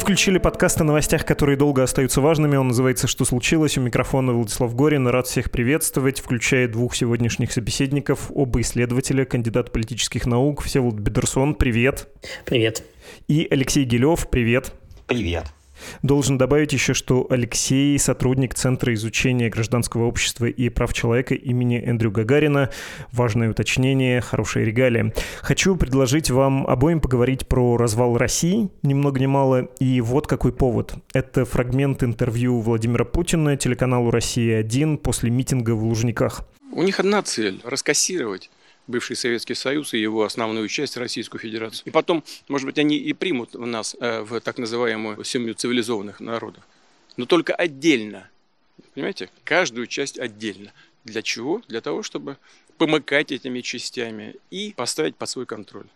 включили подкаст о новостях, которые долго остаются важными. Он называется «Что случилось?». У микрофона Владислав Горин. Рад всех приветствовать, включая двух сегодняшних собеседников. Оба исследователя, кандидат политических наук. Всеволод Бедерсон, привет. Привет. И Алексей Гелев, привет. Привет. Должен добавить еще, что Алексей — сотрудник Центра изучения гражданского общества и прав человека имени Эндрю Гагарина. Важное уточнение, хорошая регалия. Хочу предложить вам обоим поговорить про развал России, ни много ни мало, и вот какой повод. Это фрагмент интервью Владимира Путина телеканалу «Россия-1» после митинга в Лужниках. У них одна цель – раскассировать бывший Советский Союз и его основную часть Российскую Федерацию. И потом, может быть, они и примут нас э, в так называемую семью цивилизованных народов. Но только отдельно. Понимаете? Каждую часть отдельно. Для чего? Для того, чтобы помыкать этими частями и поставить под свой контроль.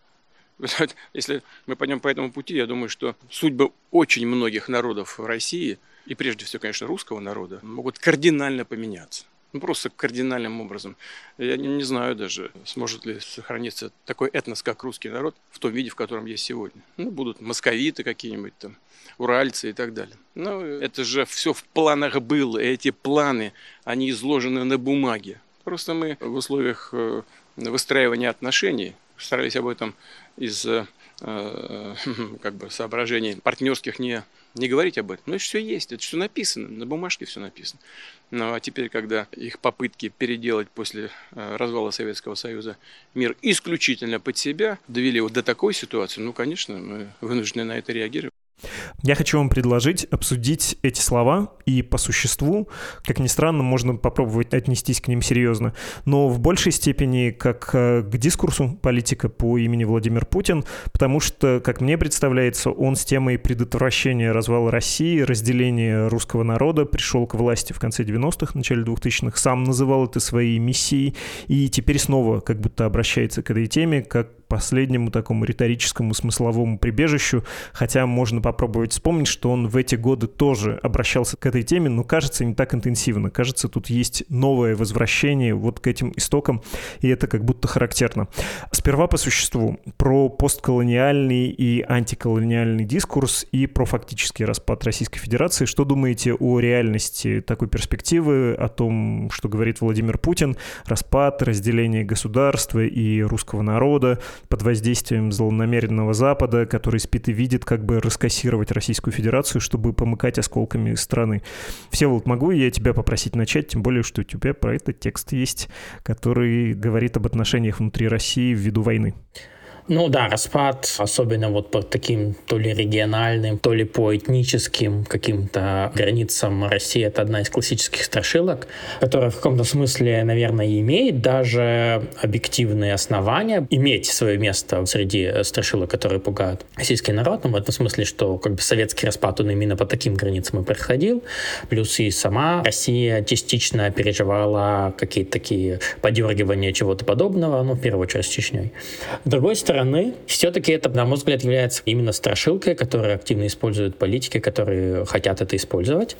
Если мы пойдем по этому пути, я думаю, что судьбы очень многих народов в России, и прежде всего, конечно, русского народа, могут кардинально поменяться. Ну, просто кардинальным образом. Я не, не знаю даже, сможет ли сохраниться такой этнос, как русский народ, в том виде, в котором есть сегодня. Ну, будут московиты какие-нибудь там, уральцы и так далее. Но это же все в планах было, и эти планы, они изложены на бумаге. Просто мы в условиях э, выстраивания отношений старались об этом из э, как бы соображений партнерских не не говорить об этом. Но это все есть, это все написано, на бумажке все написано. Ну а теперь, когда их попытки переделать после э, развала Советского Союза мир исключительно под себя довели его до такой ситуации, ну, конечно, мы вынуждены на это реагировать. Я хочу вам предложить обсудить эти слова и по существу, как ни странно, можно попробовать отнестись к ним серьезно, но в большей степени как э, к дискурсу политика по имени Владимир Путин, потому что, как мне представляется, он с темой предотвращения развала России, разделения русского народа пришел к власти в конце 90-х, начале 2000-х, сам называл это своей миссией, и теперь снова как будто обращается к этой теме, как последнему такому риторическому смысловому прибежищу, хотя можно попробовать вспомнить, что он в эти годы тоже обращался к этой теме, но кажется не так интенсивно. Кажется, тут есть новое возвращение вот к этим истокам, и это как будто характерно. Сперва по существу про постколониальный и антиколониальный дискурс и про фактический распад Российской Федерации. Что думаете о реальности такой перспективы, о том, что говорит Владимир Путин, распад, разделение государства и русского народа, под воздействием злонамеренного Запада, который спит и видит, как бы раскассировать Российскую Федерацию, чтобы помыкать осколками страны. Всеволод, могу я тебя попросить начать, тем более, что у тебя про это текст есть, который говорит об отношениях внутри России ввиду войны. Ну да, распад, особенно вот по таким то ли региональным, то ли по этническим каким-то границам России, это одна из классических страшилок, которая в каком-то смысле, наверное, имеет даже объективные основания иметь свое место среди страшилок, которые пугают российский народ, ну, в этом смысле, что как бы советский распад, он именно по таким границам и происходил, плюс и сама Россия частично переживала какие-то такие подергивания чего-то подобного, ну, в первую очередь с Чечней. С другой стороны, стороны, все-таки это, на мой взгляд, является именно страшилкой, которую активно используют политики, которые хотят это использовать.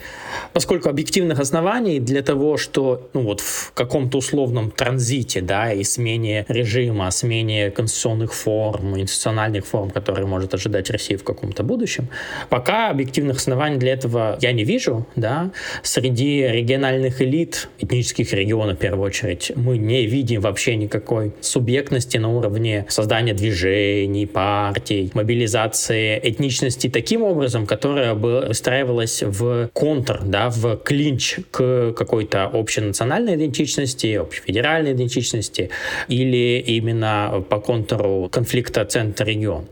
Поскольку объективных оснований для того, что ну, вот в каком-то условном транзите, да, и смене режима, смене конституционных форм, институциональных форм, которые может ожидать Россия в каком-то будущем, пока объективных оснований для этого я не вижу, да, среди региональных элит, этнических регионов в первую очередь, мы не видим вообще никакой субъектности на уровне создания движений, партий, мобилизации этничности таким образом, которая бы выстраивалась в контр, да, в клинч к какой-то общенациональной идентичности, общефедеральной идентичности или именно по контуру конфликта центр-регион.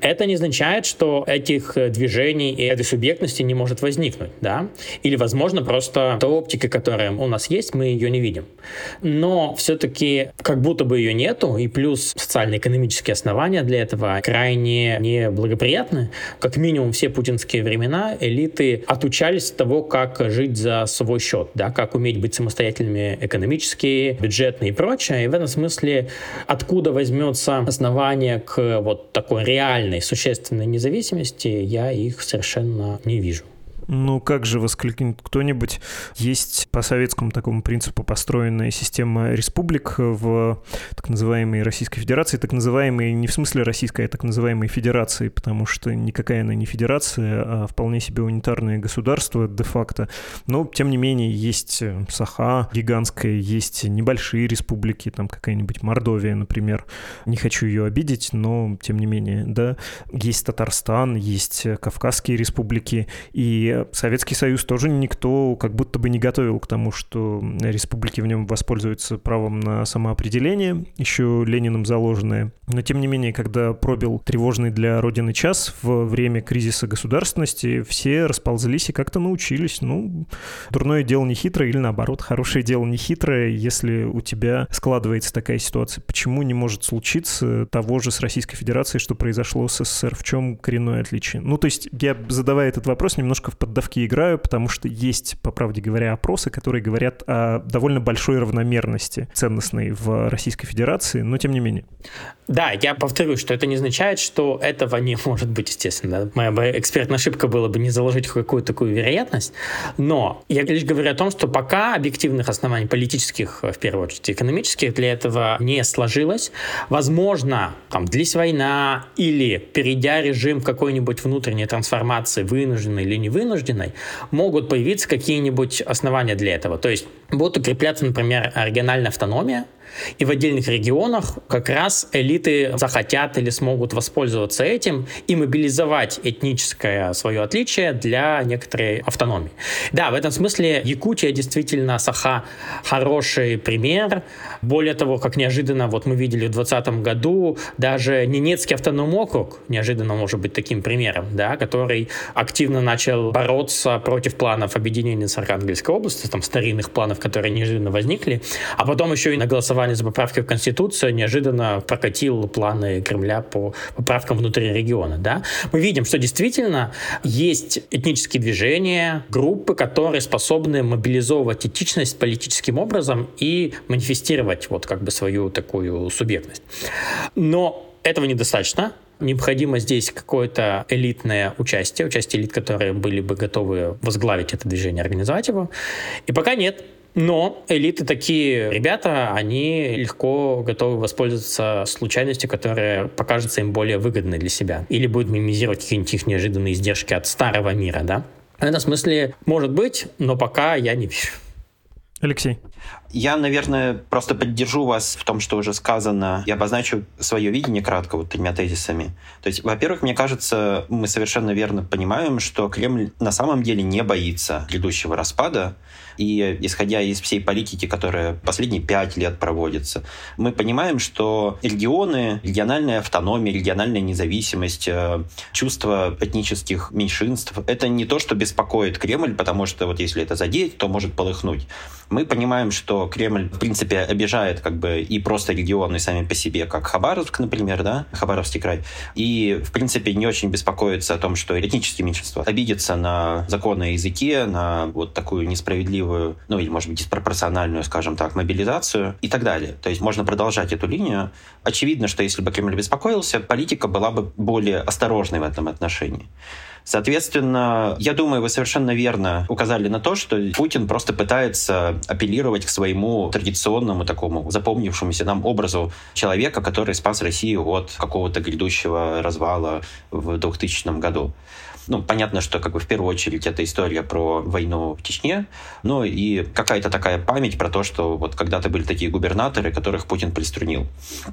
Это не означает, что этих движений и этой субъектности не может возникнуть, да, или, возможно, просто та оптика, которая у нас есть, мы ее не видим. Но все-таки как будто бы ее нету, и плюс социально-экономические политические основания для этого крайне неблагоприятны. Как минимум все путинские времена элиты отучались от того, как жить за свой счет, да, как уметь быть самостоятельными экономически, бюджетно и прочее. И в этом смысле откуда возьмется основание к вот такой реальной, существенной независимости, я их совершенно не вижу. Ну, как же воскликнет кто-нибудь? Есть по советскому такому принципу построенная система республик в так называемой Российской Федерации, так называемой не в смысле российской, а так называемой Федерации, потому что никакая она не федерация, а вполне себе унитарное государство де-факто. Но, тем не менее, есть Саха гигантская, есть небольшие республики, там какая-нибудь Мордовия, например. Не хочу ее обидеть, но, тем не менее, да. Есть Татарстан, есть Кавказские республики, и Советский Союз тоже никто как будто бы не готовил к тому, что республики в нем воспользуются правом на самоопределение, еще Лениным заложенное. Но, тем не менее, когда пробил тревожный для Родины час в время кризиса государственности, все расползлись и как-то научились. Ну, дурное дело не хитрое или наоборот, хорошее дело не хитрое, если у тебя складывается такая ситуация. Почему не может случиться того же с Российской Федерацией, что произошло с СССР? В чем коренное отличие? Ну, то есть я, задавая этот вопрос, немножко поддавки играю, потому что есть, по правде говоря, опросы, которые говорят о довольно большой равномерности ценностной в Российской Федерации, но тем не менее. Да, я повторю, что это не означает, что этого не может быть, естественно. Моя бы экспертная ошибка была бы не заложить какую-то такую вероятность, но я лишь говорю о том, что пока объективных оснований политических, в первую очередь экономических, для этого не сложилось. Возможно, там, длись война или перейдя режим какой-нибудь внутренней трансформации, вынужденной или невынужденной, могут появиться какие-нибудь основания для этого. То есть будут укрепляться, например, региональная автономия, и в отдельных регионах как раз элиты захотят или смогут воспользоваться этим и мобилизовать этническое свое отличие для некоторой автономии. Да, в этом смысле Якутия действительно Саха хороший пример. Более того, как неожиданно, вот мы видели в 2020 году, даже Ненецкий автономный округ неожиданно может быть таким примером, да, который активно начал бороться против планов объединения с Архангельской области, там старинных планов, которые неожиданно возникли, а потом еще и на голосование за поправки в Конституцию неожиданно прокатил планы Кремля по поправкам внутри региона. Да? Мы видим, что действительно есть этнические движения, группы, которые способны мобилизовывать этичность политическим образом и манифестировать вот как бы свою такую субъектность. Но этого недостаточно необходимо здесь какое-то элитное участие, участие элит, которые были бы готовы возглавить это движение, организовать его. И пока нет. Но элиты такие ребята, они легко готовы воспользоваться случайностью, которая покажется им более выгодной для себя. Или будет минимизировать какие-нибудь их неожиданные издержки от старого мира, да? В этом смысле может быть, но пока я не вижу. Алексей. Я, наверное, просто поддержу вас в том, что уже сказано. Я обозначу свое видение кратко, вот тремя тезисами. То есть, во-первых, мне кажется, мы совершенно верно понимаем, что Кремль на самом деле не боится грядущего распада. И исходя из всей политики, которая последние пять лет проводится, мы понимаем, что регионы, региональная автономия, региональная независимость, э, чувство этнических меньшинств — это не то, что беспокоит Кремль, потому что вот если это задеть, то может полыхнуть. Мы понимаем, что Кремль, в принципе, обижает как бы и просто регионы сами по себе, как Хабаровск, например, да, Хабаровский край, и, в принципе, не очень беспокоится о том, что этнические меньшинства обидятся на законы о языке, на вот такую несправедливую, ну или, может быть, диспропорциональную, скажем так, мобилизацию и так далее. То есть можно продолжать эту линию. Очевидно, что если бы Кремль беспокоился, политика была бы более осторожной в этом отношении. Соответственно, я думаю, вы совершенно верно указали на то, что Путин просто пытается апеллировать к своему традиционному такому запомнившемуся нам образу человека, который спас Россию от какого-то грядущего развала в 2000 году. Ну, понятно, что как бы в первую очередь это история про войну в Чечне, но и какая-то такая память про то, что вот когда-то были такие губернаторы, которых Путин приструнил.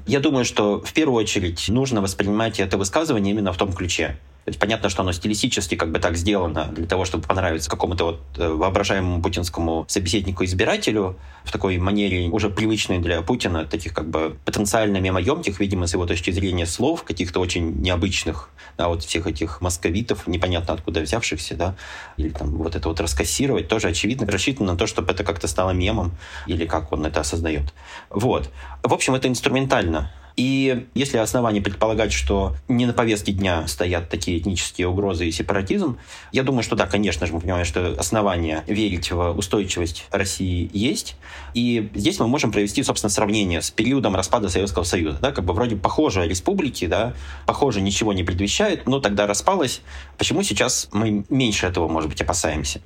Я думаю, что в первую очередь нужно воспринимать это высказывание именно в том ключе. Понятно, что оно стилистически как бы так сделано для того, чтобы понравиться какому-то вот э, воображаемому путинскому собеседнику-избирателю в такой манере, уже привычной для Путина, таких как бы потенциально мемоемких, видимо, с его точки зрения слов, каких-то очень необычных, да, вот всех этих московитов, непонятно откуда взявшихся, да, или там вот это вот раскассировать, тоже очевидно рассчитано на то, чтобы это как-то стало мемом, или как он это осознает. Вот. В общем, это инструментально И если основания предполагать, что не на повестке дня стоят такие этнические угрозы и сепаратизм, я думаю, что да, конечно же, мы понимаем, что основания верить в устойчивость России есть. И здесь мы можем провести, собственно, сравнение с периодом распада Советского Союза. Да, как бы вроде похожие республики, да, похоже, ничего не предвещает, но тогда распалось. Почему сейчас мы меньше этого, может быть, опасаемся?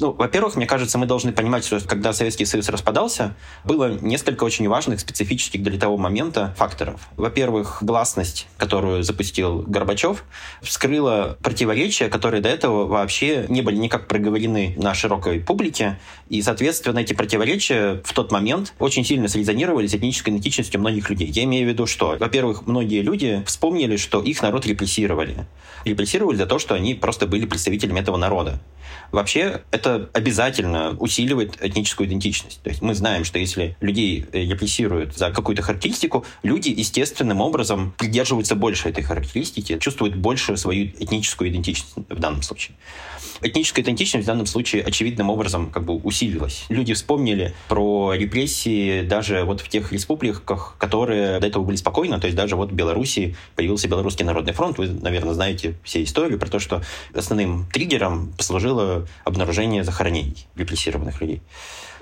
Ну, во-первых, мне кажется, мы должны понимать, что когда Советский Союз распадался, было несколько очень важных, специфических для того момента факторов факторов. Во-первых, гласность, которую запустил Горбачев, вскрыла противоречия, которые до этого вообще не были никак проговорены на широкой публике. И, соответственно, эти противоречия в тот момент очень сильно срезонировали с этнической идентичностью многих людей. Я имею в виду, что, во-первых, многие люди вспомнили, что их народ репрессировали. Репрессировали за то, что они просто были представителями этого народа. Вообще, это обязательно усиливает этническую идентичность. То есть мы знаем, что если людей э, репрессируют за какую-то характеристику, люди естественным образом придерживаются больше этой характеристики, чувствуют больше свою этническую идентичность в данном случае этническая идентичность в данном случае очевидным образом как бы усилилась. Люди вспомнили про репрессии даже вот в тех республиках, которые до этого были спокойны, то есть даже вот в Беларуси появился Белорусский народный фронт. Вы, наверное, знаете все историю про то, что основным триггером послужило обнаружение захоронений репрессированных людей.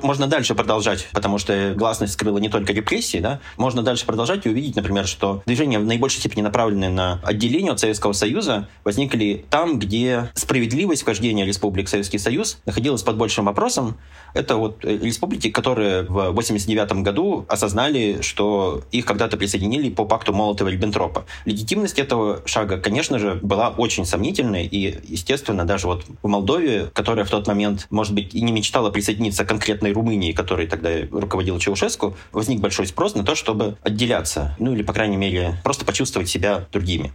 Можно дальше продолжать, потому что гласность скрыла не только репрессии, да, можно дальше продолжать и увидеть, например, что движения в наибольшей степени направленные на отделение от Советского Союза возникли там, где справедливость вхождения республик в Советский Союз находилась под большим вопросом. Это вот э, республики, которые в 89 году осознали, что их когда-то присоединили по пакту Молотова-Риббентропа. Легитимность этого шага, конечно же, была очень сомнительной, и, естественно, даже вот в Молдове, которая в тот момент, может быть, и не мечтала присоединиться конкретно конкретной Румынии, которой тогда руководил Чаушеску, возник большой спрос на то, чтобы отделяться, ну или, по крайней мере, просто почувствовать себя другими.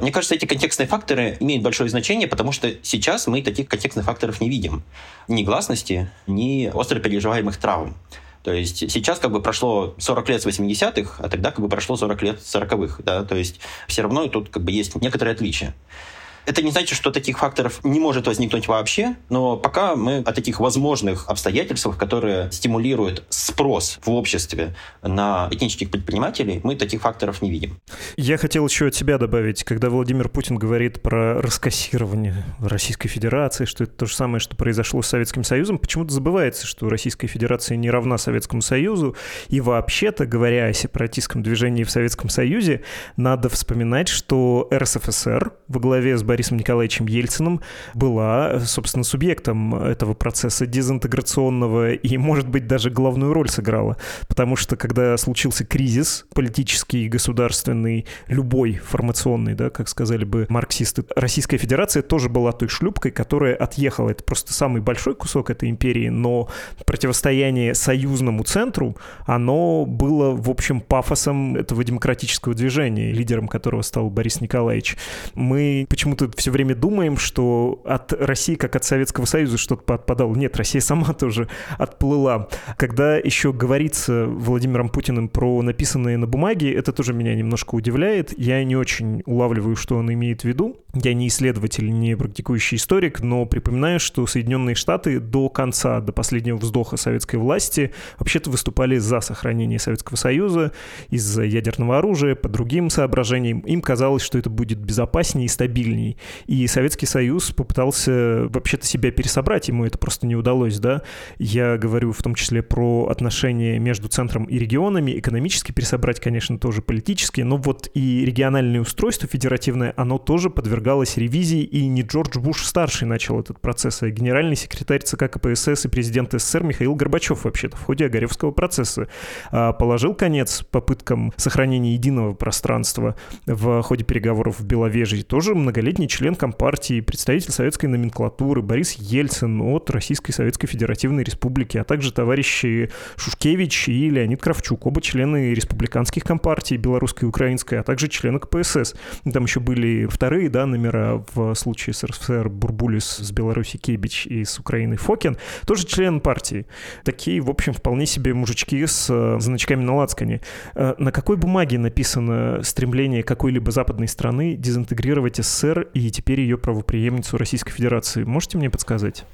Мне кажется, эти контекстные факторы имеют большое значение, потому что сейчас мы таких контекстных факторов не видим. Ни гласности, ни остро переживаемых травм. То есть сейчас как бы прошло 40 лет с 80-х, а тогда как бы прошло 40 лет с 40-х. Да? То есть все равно тут как бы есть некоторые отличия. Это не значит, что таких факторов не может возникнуть вообще, но пока мы о таких возможных обстоятельствах, которые стимулируют спрос в обществе на этнических предпринимателей, мы таких факторов не видим. Я хотел еще от себя добавить, когда Владимир Путин говорит про раскассирование Российской Федерации, что это то же самое, что произошло с Советским Союзом, почему-то забывается, что Российская Федерация не равна Советскому Союзу, и вообще-то, говоря о сепаратистском движении в Советском Союзе, надо вспоминать, что РСФСР во главе с Борисом Николаевичем Ельциным была, собственно, субъектом этого процесса дезинтеграционного и, может быть, даже главную роль сыграла. Потому что, когда случился кризис политический, государственный, любой формационный, да, как сказали бы марксисты, Российская Федерация тоже была той шлюпкой, которая отъехала. Это просто самый большой кусок этой империи, но противостояние союзному центру, оно было, в общем, пафосом этого демократического движения, лидером которого стал Борис Николаевич. Мы почему-то все время думаем, что от России, как от Советского Союза, что-то отпадало. Нет, Россия сама тоже отплыла. Когда еще говорится Владимиром Путиным про написанное на бумаге, это тоже меня немножко удивляет. Я не очень улавливаю, что он имеет в виду. Я не исследователь, не практикующий историк, но припоминаю, что Соединенные Штаты до конца, до последнего вздоха советской власти вообще-то выступали за сохранение Советского Союза из-за ядерного оружия, по другим соображениям. Им казалось, что это будет безопаснее и стабильнее и Советский Союз попытался вообще-то себя пересобрать, ему это просто не удалось, да. Я говорю в том числе про отношения между центром и регионами, экономически пересобрать, конечно, тоже политически, но вот и региональное устройство федеративное, оно тоже подвергалось ревизии, и не Джордж Буш-старший начал этот процесс, а генеральный секретарь ЦК КПСС и президент СССР Михаил Горбачев вообще-то в ходе Огаревского процесса а, положил конец попыткам сохранения единого пространства в ходе переговоров в Беловежье. Тоже многолетний член Компартии, представитель советской номенклатуры Борис Ельцин от Российской Советской Федеративной Республики, а также товарищи Шушкевич и Леонид Кравчук, оба члены республиканских компартий, белорусской и украинской, а также члены КПСС. Там еще были вторые да, номера в случае с РСФСР Бурбулис с Беларуси Кебич и с Украины Фокин, тоже член партии. Такие, в общем, вполне себе мужички с э, значками на лацкане. Э, на какой бумаге написано стремление какой-либо западной страны дезинтегрировать ассимилировать СССР и теперь ее правоприемницу Российской Федерации? Можете мне подсказать?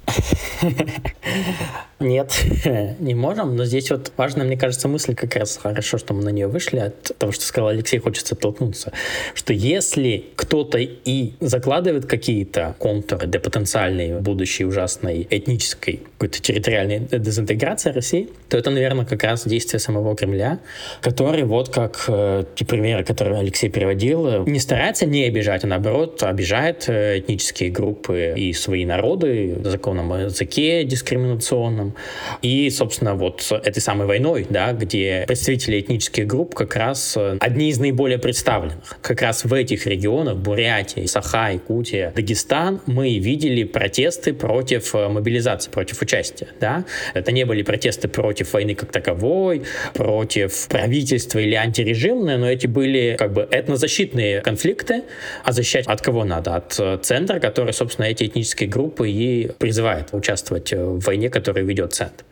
Нет, не можем, но здесь вот важная, мне кажется, мысль как раз хорошо, что мы на нее вышли, от того, что сказал Алексей, хочется толкнуться, что если кто-то и закладывает какие-то контуры для потенциальной будущей ужасной этнической какой-то территориальной дезинтеграции России, то это, наверное, как раз действие самого Кремля, который вот как э, те примеры, которые Алексей приводил, не старается не обижать, а наоборот обижает э, этнические группы и свои народы законом о языке дискриминационным, и, собственно, вот этой самой войной, да, где представители этнических групп как раз э, одни из наиболее представленных. Как раз в этих регионах, Бурятия, Саха, Якутия, Дагестан, мы видели протесты против э, мобилизации, против участия. Да? Это не были протесты против войны как таковой, против правительства или антирежимные, но эти были как бы этнозащитные конфликты, а защищать от кого надо? От э, центра, который, собственно, эти этнические группы и призывает участвовать в войне, которую ведет ведет центр.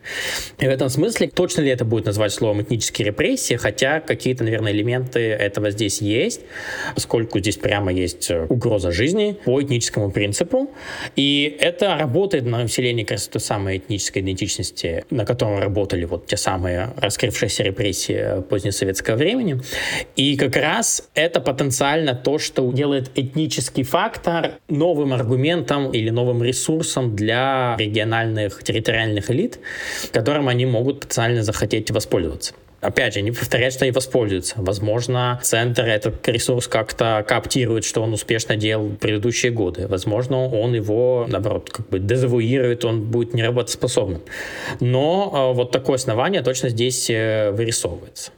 И в этом смысле, точно ли это будет назвать словом этнические репрессии, хотя какие-то, наверное, элементы этого здесь есть, поскольку здесь прямо есть э, угроза жизни по этническому принципу. И это работает на усиление как раз той самой этнической идентичности, на котором работали вот те самые раскрывшиеся репрессии позднесоветского времени. И как раз это потенциально то, что делает этнический фактор новым аргументом или новым ресурсом для региональных территориальных элит, которым они могут потенциально захотеть воспользоваться. Опять же, не повторять, что они воспользуются. Возможно, центр этот ресурс как-то кооптирует, что он успешно делал предыдущие годы. Возможно, он его, наоборот, как бы дезавуирует, он будет неработоспособным. Но э, вот такое основание точно здесь э, вырисовывается.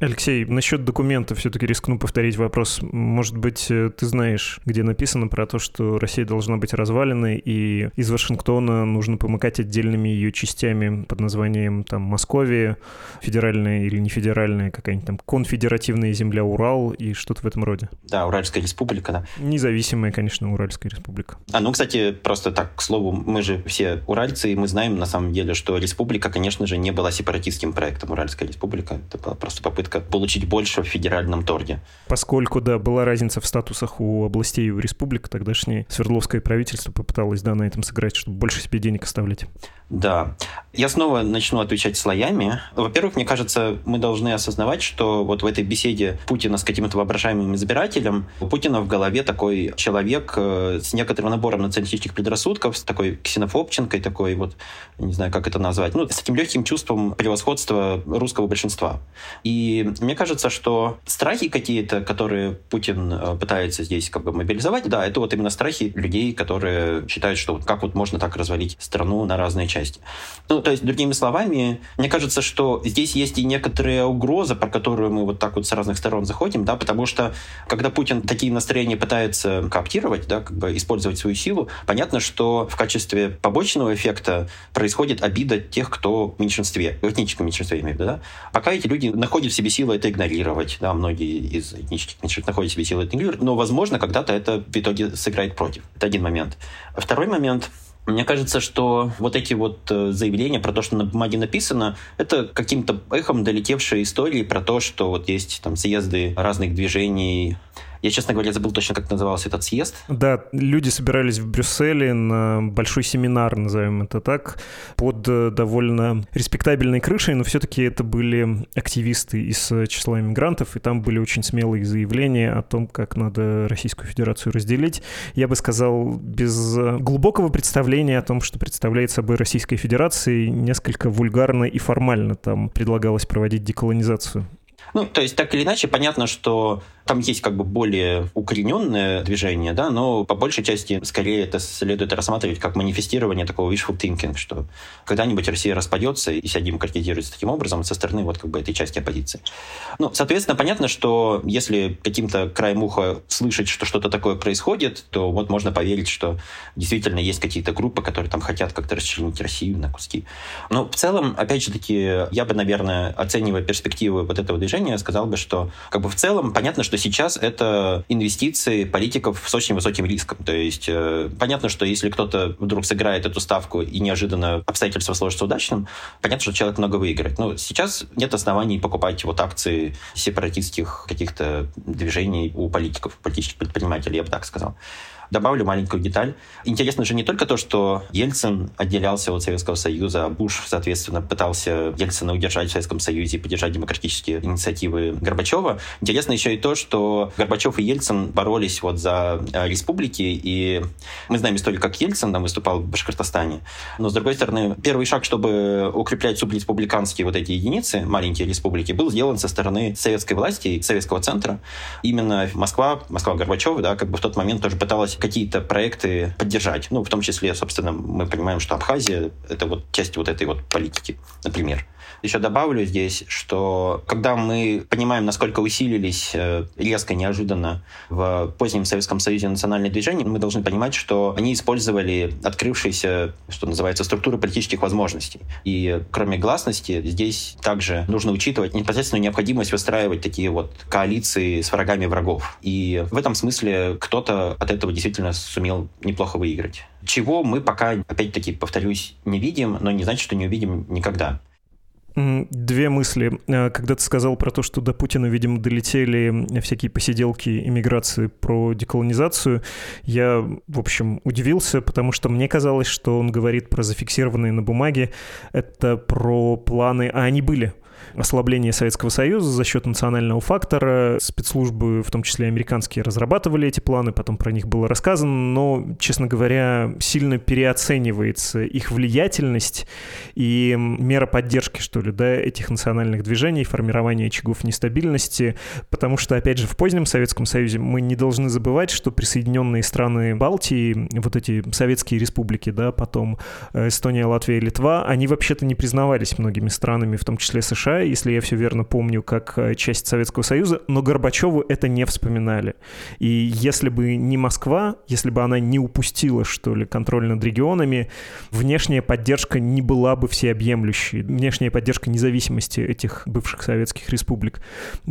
Алексей, насчет документов все-таки рискну повторить вопрос. Может быть, э, ты знаешь, где написано про то, что Россия должна быть разваленной, и из Вашингтона нужно помыкать отдельными ее частями под названием там Московия, федеральная или не федеральная, какая-нибудь там конфедеративная земля Урал и что-то в этом роде. Да, Уральская республика, да. Независимая, конечно, Уральская республика. А, ну, кстати, просто так, к слову, мы же все уральцы, и мы знаем на самом деле, что республика, конечно же, не была сепаратистским проектом Уральская республика. Это была просто попытка попытка получить больше в федеральном торге. Поскольку, да, была разница в статусах у областей и у республик, тогдашнее Свердловское правительство попыталось, да, на этом сыграть, чтобы больше себе денег оставлять. Да. Я снова начну отвечать слоями. Во-первых, мне кажется, мы должны осознавать, что вот в этой беседе Путина с каким-то воображаемым избирателем, у Путина в голове такой человек э, с некоторым набором националистических предрассудков, с такой ксенофобченкой, такой вот, не знаю, как это назвать, ну, с таким легким чувством превосходства русского большинства. И мне кажется, что страхи какие-то, которые Путин э, пытается здесь как бы мобилизовать, да, это вот именно страхи людей, которые считают, что вот как вот можно так развалить страну на разные части. Ну, то есть, другими словами, мне кажется, что здесь есть и некоторая угроза, про которую мы вот так вот с разных сторон заходим, да, потому что когда Путин такие настроения пытается кооптировать, да, как бы использовать свою силу, понятно, что в качестве побочного эффекта происходит обида тех, кто в меньшинстве, в этническом меньшинстве, имею да. Пока эти люди находят в себе силы это игнорировать, да, многие из этнических меньшинств находят себе силы это игнорировать, но, возможно, когда-то это в итоге сыграет против. Это один момент. Второй момент — мне кажется, что вот эти вот э, заявления про то, что на бумаге написано, это каким-то эхом долетевшие истории про то, что вот есть там съезды разных движений я, честно говоря, забыл точно, как назывался этот съезд. Да, люди собирались в Брюсселе на большой семинар, назовем это так, под э, довольно респектабельной крышей, но все-таки это были активисты из э, числа иммигрантов, и там были очень смелые заявления о том, как надо Российскую Федерацию разделить. Я бы сказал, без э, глубокого представления о том, что представляет собой Российская Федерация, несколько вульгарно и формально там предлагалось проводить деколонизацию. Ну, то есть, так или иначе, понятно, что там есть как бы более укорененное движение, да, но по большей части скорее это следует рассматривать как манифестирование такого wishful thinking, что когда-нибудь Россия распадется и вся демократизируется таким образом со стороны вот как бы этой части оппозиции. Ну, соответственно, понятно, что если каким-то краем уха слышать, что что-то такое происходит, то вот можно поверить, что действительно есть какие-то группы, которые там хотят как-то расчленить Россию на куски. Но в целом, опять же таки, я бы, наверное, оценивая перспективы вот этого движения, сказал бы, что как бы в целом понятно, что сейчас это инвестиции политиков с очень высоким риском. То есть э, понятно, что если кто-то вдруг сыграет эту ставку и неожиданно обстоятельства сложатся удачным, понятно, что человек много выиграет. Но сейчас нет оснований покупать вот акции сепаратистских каких-то движений у политиков, политических предпринимателей, я бы так сказал. Добавлю маленькую деталь. Интересно же не только то, что Ельцин отделялся от Советского Союза, а Буш, соответственно, пытался Ельцина удержать в Советском Союзе и поддержать демократические инициативы Горбачева. Интересно еще и то, что Горбачев и Ельцин боролись вот за э, республики, и мы знаем историю, как Ельцин там выступал в Башкортостане. Но, с другой стороны, первый шаг, чтобы укреплять субреспубликанские вот эти единицы, маленькие республики, был сделан со стороны советской власти, советского центра. Именно Москва, Москва Горбачева, да, как бы в тот момент тоже пыталась какие-то проекты поддержать. Ну, в том числе, собственно, мы понимаем, что Абхазия — это вот часть вот этой вот политики, например. Еще добавлю здесь, что когда мы понимаем, насколько усилились э, резко, неожиданно в позднем Советском Союзе национальные движения, мы должны понимать, что они использовали открывшиеся, что называется, структуры политических возможностей. И кроме гласности, здесь также нужно учитывать непосредственную необходимость выстраивать такие вот коалиции с врагами врагов. И в этом смысле кто-то от этого действительно сумел неплохо выиграть. Чего мы пока, опять-таки, повторюсь, не видим, но не значит, что не увидим никогда. Две мысли. Э, когда ты сказал про то, что до Путина, видимо, долетели всякие посиделки иммиграции про деколонизацию, я, в общем, удивился, потому что мне казалось, что он говорит про зафиксированные на бумаге, это про планы, а они были — ослабления Советского Союза за счет национального фактора. Спецслужбы, в том числе американские, разрабатывали эти планы, потом про них было рассказано, но, честно говоря, сильно переоценивается их влиятельность и мера поддержки, что ли, да, этих национальных движений, формирования очагов нестабильности, потому что, опять же, в позднем Советском Союзе мы не должны забывать, что присоединенные страны Балтии, вот эти советские республики, да, потом э, Эстония, Латвия, Литва, они вообще-то не признавались многими странами, в том числе США, если я все верно помню, как э, часть Советского Союза, но Горбачеву это не вспоминали. И если бы не Москва, если бы она не упустила, что ли, контроль над регионами, внешняя поддержка не была бы всеобъемлющей. Внешняя поддержка независимости этих бывших советских республик,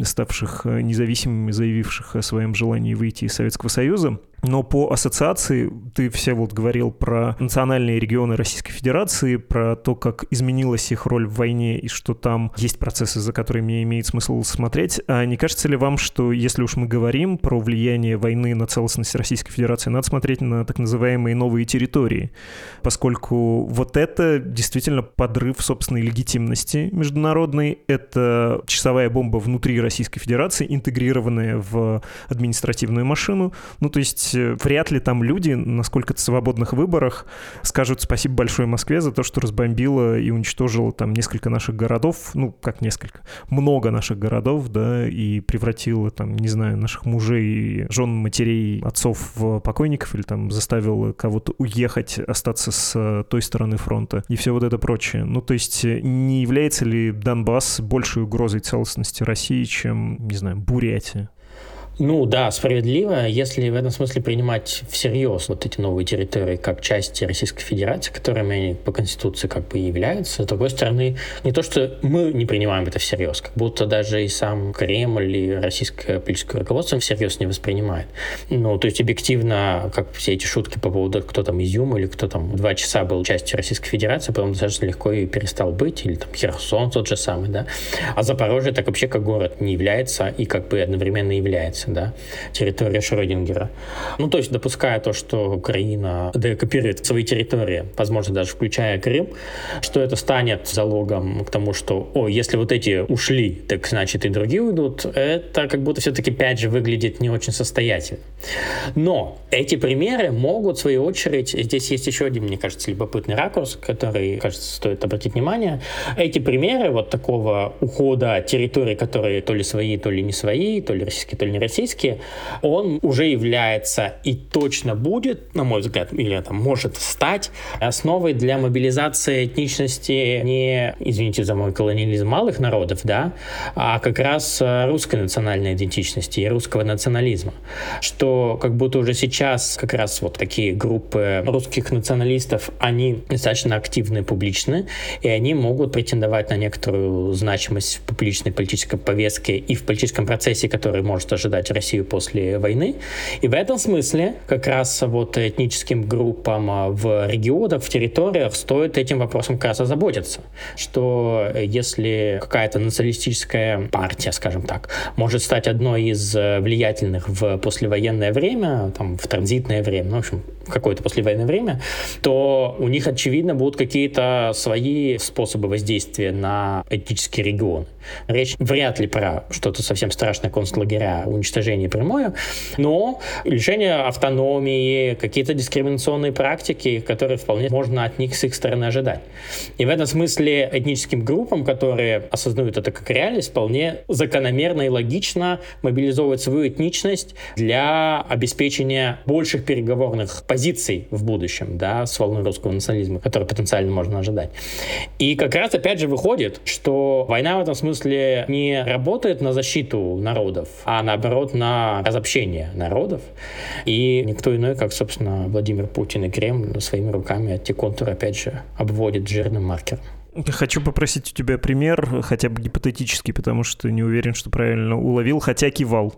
ставших э, независимыми, заявивших о своем желании выйти из Советского Союза, но по ассоциации ты все вот говорил про национальные регионы Российской Федерации, про то, как изменилась их роль в войне и что там есть процессы, за которыми имеет смысл смотреть. А не кажется ли вам, что если уж мы говорим про влияние войны на целостность Российской Федерации, надо смотреть на так называемые новые территории, поскольку вот это действительно подрыв собственной легитимности международной, это часовая бомба внутри Российской Федерации, интегрированная в административную машину. Ну, то есть есть э, вряд ли там люди на сколько-то свободных выборах скажут спасибо большое Москве за то, что разбомбила и уничтожила там несколько наших городов, ну, как несколько, много наших городов, да, и превратила там, не знаю, наших мужей, жен, матерей, отцов в покойников или там заставила кого-то уехать, остаться с э, той стороны фронта и все вот это прочее. Ну, то есть э, не является ли Донбасс большей угрозой целостности России, чем, не знаю, Бурятия? Ну да, справедливо, если в этом смысле принимать всерьез вот эти новые территории как части Российской Федерации, которыми они по Конституции как бы являются. С другой стороны, не то, что мы не принимаем это всерьез, как будто даже и сам Кремль и российское политическое руководство всерьез не воспринимает. Ну, то есть объективно, как все эти шутки по поводу, кто там Изюм или кто там два часа был частью Российской Федерации, потом достаточно легко и перестал быть, или там Херсон тот же самый, да. А Запорожье так вообще как город не является и как бы одновременно является да, территория Шрёдингера. Ну, то есть допуская то, что Украина декопирует свои территории, возможно, даже включая Крым, что это станет залогом к тому, что, о, если вот эти ушли, так значит и другие уйдут, это как будто все-таки, опять же, выглядит не очень состоятельно. Но эти примеры могут, в свою очередь, здесь есть еще один, мне кажется, любопытный ракурс, который, кажется, стоит обратить внимание. Эти примеры вот такого ухода территорий, которые то ли свои, то ли не свои, то ли российские, то ли не российские, по он уже является и точно будет, на мой взгляд, или там может стать основой для мобилизации этничности не, извините за мой колониализм, малых народов, да, а как раз русской национальной идентичности и русского национализма. Что как будто уже сейчас как раз вот такие группы русских националистов, они достаточно активны, публичны, и они могут претендовать на некоторую значимость в публичной политической повестке и в политическом процессе, который может ожидать поддержать Россию после войны. И в этом смысле как раз вот этническим группам а, в регионах, в территориях стоит этим вопросом как раз озаботиться. Что если какая-то националистическая партия, скажем так, может стать одной из э, влиятельных в послевоенное время, там, в транзитное время, ну, в общем, какое-то послевоенное время, то у них, очевидно, будут какие-то свои способы воздействия на этнический регион. Речь вряд ли про что-то совсем страшное, концлагеря, уничтожение прямое, но лишение автономии, какие-то дискриминационные практики, которые вполне можно от них с их стороны ожидать. И в этом смысле этническим группам, которые осознают это как реальность, вполне закономерно и логично мобилизовывать свою этничность для обеспечения больших переговорных позиций в будущем, да, с волной русского национализма, который потенциально можно ожидать. И как раз опять же выходит, что война в этом смысле не работает на защиту народов, а наоборот на разобщение народов. И никто иной, как, собственно, Владимир Путин и Кремль своими руками эти контуры, опять же, обводит жирным маркером. Хочу попросить у тебя пример, хотя бы гипотетический, потому что не уверен, что правильно уловил, хотя кивал.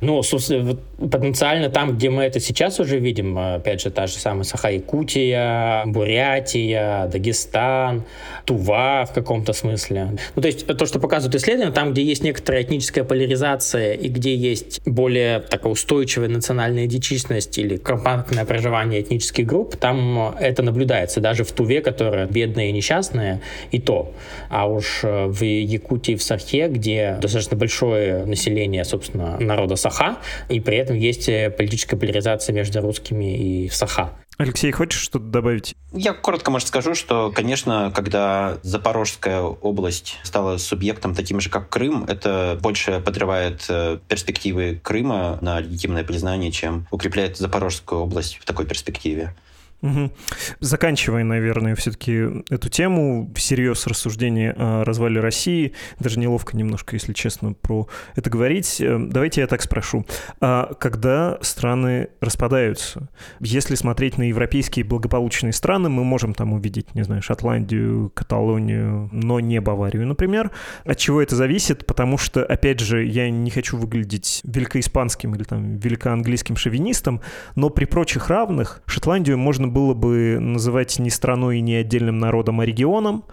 Ну, собственно, потенциально там, где мы это сейчас уже видим, опять же, та же самая Саха-Якутия, Бурятия, Дагестан, Тува в каком-то смысле. Ну, то есть то, что показывают исследования, там, где есть некоторая этническая поляризация и где есть более такая устойчивая национальная идентичность или компактное проживание этнических групп, там это наблюдается. Даже в Туве, которая бедная и несчастная, и то. А уж в Якутии, в Сахе, где достаточно большое население, собственно, народа Саха, и при этом есть э, политическая поляризация между русскими и Саха. Алексей, хочешь что-то добавить? Я коротко, может, скажу, что, конечно, когда Запорожская область стала субъектом таким же, как Крым, это больше подрывает э, перспективы Крыма на легитимное признание, чем укрепляет Запорожскую область в такой перспективе. Заканчивая, наверное, все-таки эту тему, всерьез рассуждение о развале России, даже неловко немножко, если честно, про это говорить. Э, давайте я так спрошу. А когда страны распадаются, если смотреть на европейские благополучные страны, мы можем там увидеть, не знаю, Шотландию, Каталонию, но не Баварию, например. От чего это зависит? Потому что, опять же, я не хочу выглядеть великоиспанским или там великоанглийским шовинистом, но при прочих равных Шотландию можно было бы называть не страной и не отдельным народом, а регионом,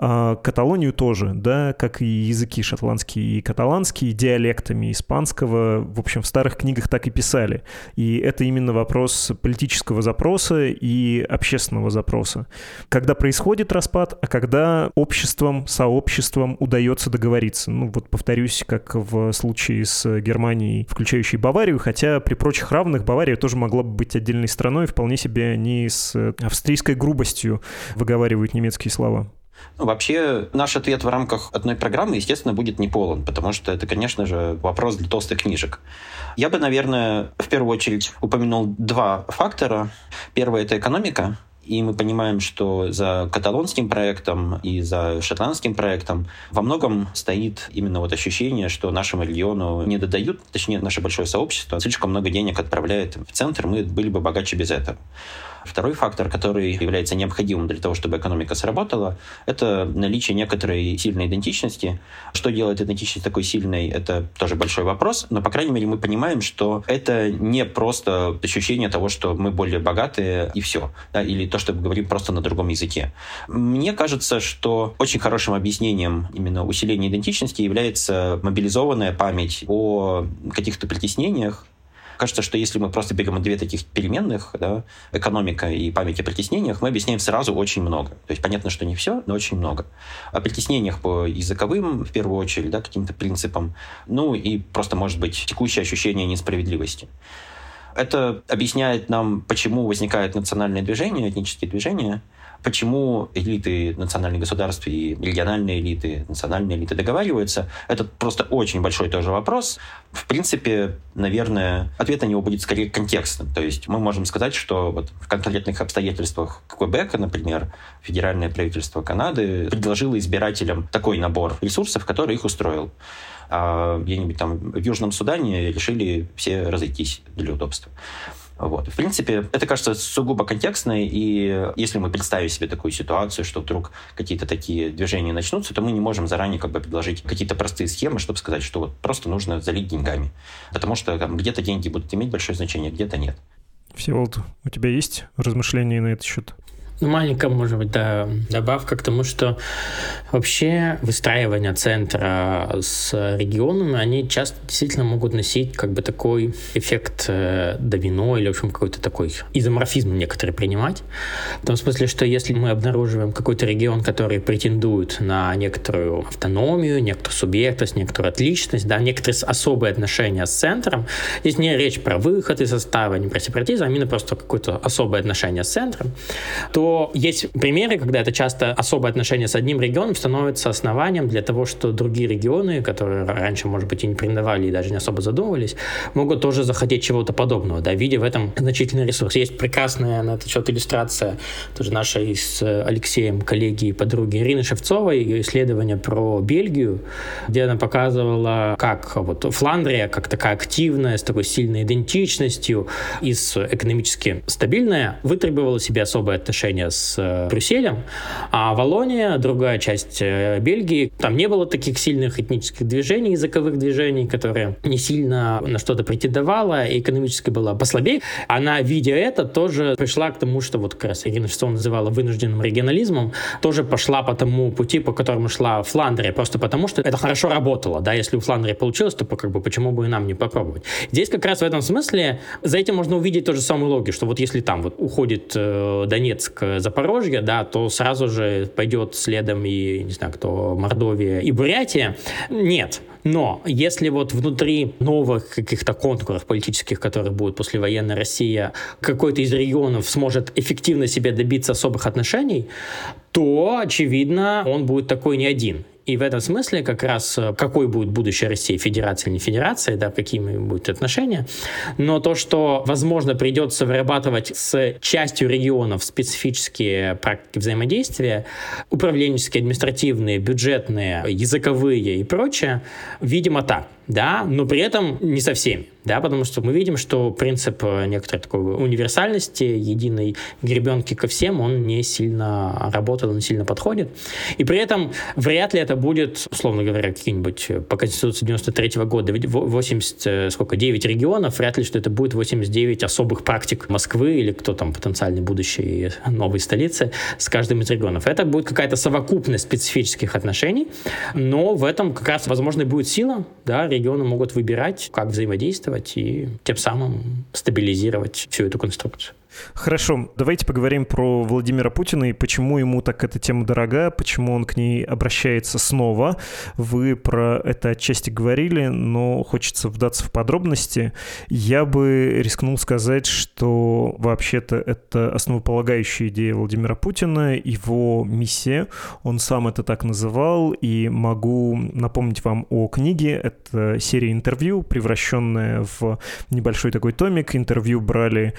а Каталонию тоже, да, как и языки шотландские и каталанские, диалектами испанского, в общем, в старых книгах так и писали. И это именно вопрос политического запроса и общественного запроса. Когда происходит распад, а когда обществом, сообществом удается договориться. Ну вот повторюсь, как в случае с Германией, включающей Баварию, хотя при прочих равных Бавария тоже могла бы быть отдельной страной, вполне себе они с австрийской грубостью выговаривают немецкие слова. Ну, вообще, наш ответ в рамках одной программы, естественно, будет не полон, потому что это, конечно же, вопрос для толстых книжек. Я бы, наверное, в первую очередь упомянул два фактора. Первый — это экономика, и мы понимаем, что за каталонским проектом и за шотландским проектом во многом стоит именно вот ощущение, что нашему региону не додают, точнее, наше большое сообщество слишком много денег отправляет в центр, мы были бы богаче без этого. Второй фактор, который является необходимым для того, чтобы экономика сработала, это наличие некоторой сильной идентичности. Что делает идентичность такой сильной, это тоже большой вопрос, но, по крайней мере, мы понимаем, что это не просто ощущение того, что мы более богатые и все, да, или то, что мы говорим просто на другом языке. Мне кажется, что очень хорошим объяснением именно усиления идентичности является мобилизованная память о каких-то притеснениях, Кажется, что если мы просто берем две таких переменных, да, экономика и память о притеснениях, мы объясняем сразу очень много. То есть понятно, что не все, но очень много. О притеснениях по языковым, в первую очередь, да, каким-то принципам, ну и просто, может быть, текущее ощущение несправедливости. Это объясняет нам, почему возникает национальное движение, этнические движения, Почему элиты национальных государств и региональные элиты, национальные элиты договариваются, это просто очень большой тоже вопрос. В принципе, наверное, ответ на него будет скорее контекстным. То есть мы можем сказать, что вот в конкретных обстоятельствах Квебека, например, федеральное правительство Канады предложило избирателям такой набор ресурсов, который их устроил а где-нибудь там в Южном Судане решили все разойтись для удобства. Вот. В принципе, это кажется сугубо контекстно, и если мы представим себе такую ситуацию, что вдруг какие-то такие движения начнутся, то мы не можем заранее как бы предложить какие-то простые схемы, чтобы сказать, что вот просто нужно залить деньгами. Потому что там, где-то деньги будут иметь большое значение, где-то нет. Всеволод, у тебя есть размышления на этот счет? Ну, маленькая, может быть, да, добавка к тому, что вообще выстраивание центра с регионами, они часто действительно могут носить как бы такой эффект э, домино или, в общем, какой-то такой изоморфизм некоторые принимать. В том смысле, что если мы обнаруживаем какой-то регион, который претендует на некоторую автономию, некоторую субъектность, некоторую отличность, да, некоторые особые отношения с центром, здесь не речь про выход из состава, не про сепаратизм, а именно просто какое-то особое отношение с центром, то есть примеры, когда это часто особое отношение с одним регионом становится основанием для того, что другие регионы, которые раньше, может быть, и не претендовали и даже не особо задумывались, могут тоже захотеть чего-то подобного, да, видя в этом значительный ресурс. Есть прекрасная на этот счет иллюстрация тоже нашей с Алексеем коллеги и подруги Ирины Шевцовой, ее исследование про Бельгию, где она показывала, как вот Фландрия, как такая активная, с такой сильной идентичностью и с экономически стабильная, вытребовала себе особое отношение отношения с э, Брюсселем, а Валония, другая часть э, Бельгии, там не было таких сильных этнических движений, языковых движений, которые не сильно на что-то претендовала, и экономически была послабее. Она, видя это, тоже пришла к тому, что вот как раз Ирина Шестова называла вынужденным регионализмом, тоже пошла по тому пути, по которому шла Фландрия, просто потому что это хорошо работало, да, если у Фландрии получилось, то как бы почему бы и нам не попробовать. Здесь как раз в этом смысле за этим можно увидеть ту же самую логику, что вот если там вот уходит э, Донецк Запорожья, да, то сразу же пойдет следом и, не знаю, кто, Мордовия и Бурятия. Нет. Но если вот внутри новых каких-то контуров политических, которые будут послевоенная Россия, какой-то из регионов сможет эффективно себе добиться особых отношений, то, очевидно, он будет такой не один. И в этом смысле как раз э, какой будет будущее России, федерация или не федерация, да, какими будут отношения. Но то, что, возможно, придется вырабатывать с частью регионов специфические практики взаимодействия, управленческие, административные, бюджетные, языковые и прочее, видимо так да, но при этом не со всеми, да, потому что мы видим, что принцип э, некоторой такой универсальности, единой гребенки ко всем, он не сильно работает, не сильно подходит. И при этом вряд ли это будет, условно говоря, какие-нибудь э, по Конституции 93 -го года 80, э, сколько, 9 регионов, вряд ли, что это будет 89 особых практик Москвы или кто там потенциальный будущий новой столицы с каждым из регионов. Это будет какая-то совокупность специфических отношений, но в этом как раз, возможно, будет сила, да, регионы могут выбирать, как взаимодействовать и тем самым стабилизировать всю эту конструкцию. Хорошо, давайте поговорим про Владимира Путина и почему ему так эта тема дорога, почему он к ней обращается снова. Вы про это отчасти говорили, но хочется вдаться в подробности. Я бы рискнул сказать, что вообще-то это основополагающая идея Владимира Путина, его миссия. Он сам это так называл, и могу напомнить вам о книге. Это серия интервью, превращенная в небольшой такой томик. Интервью брали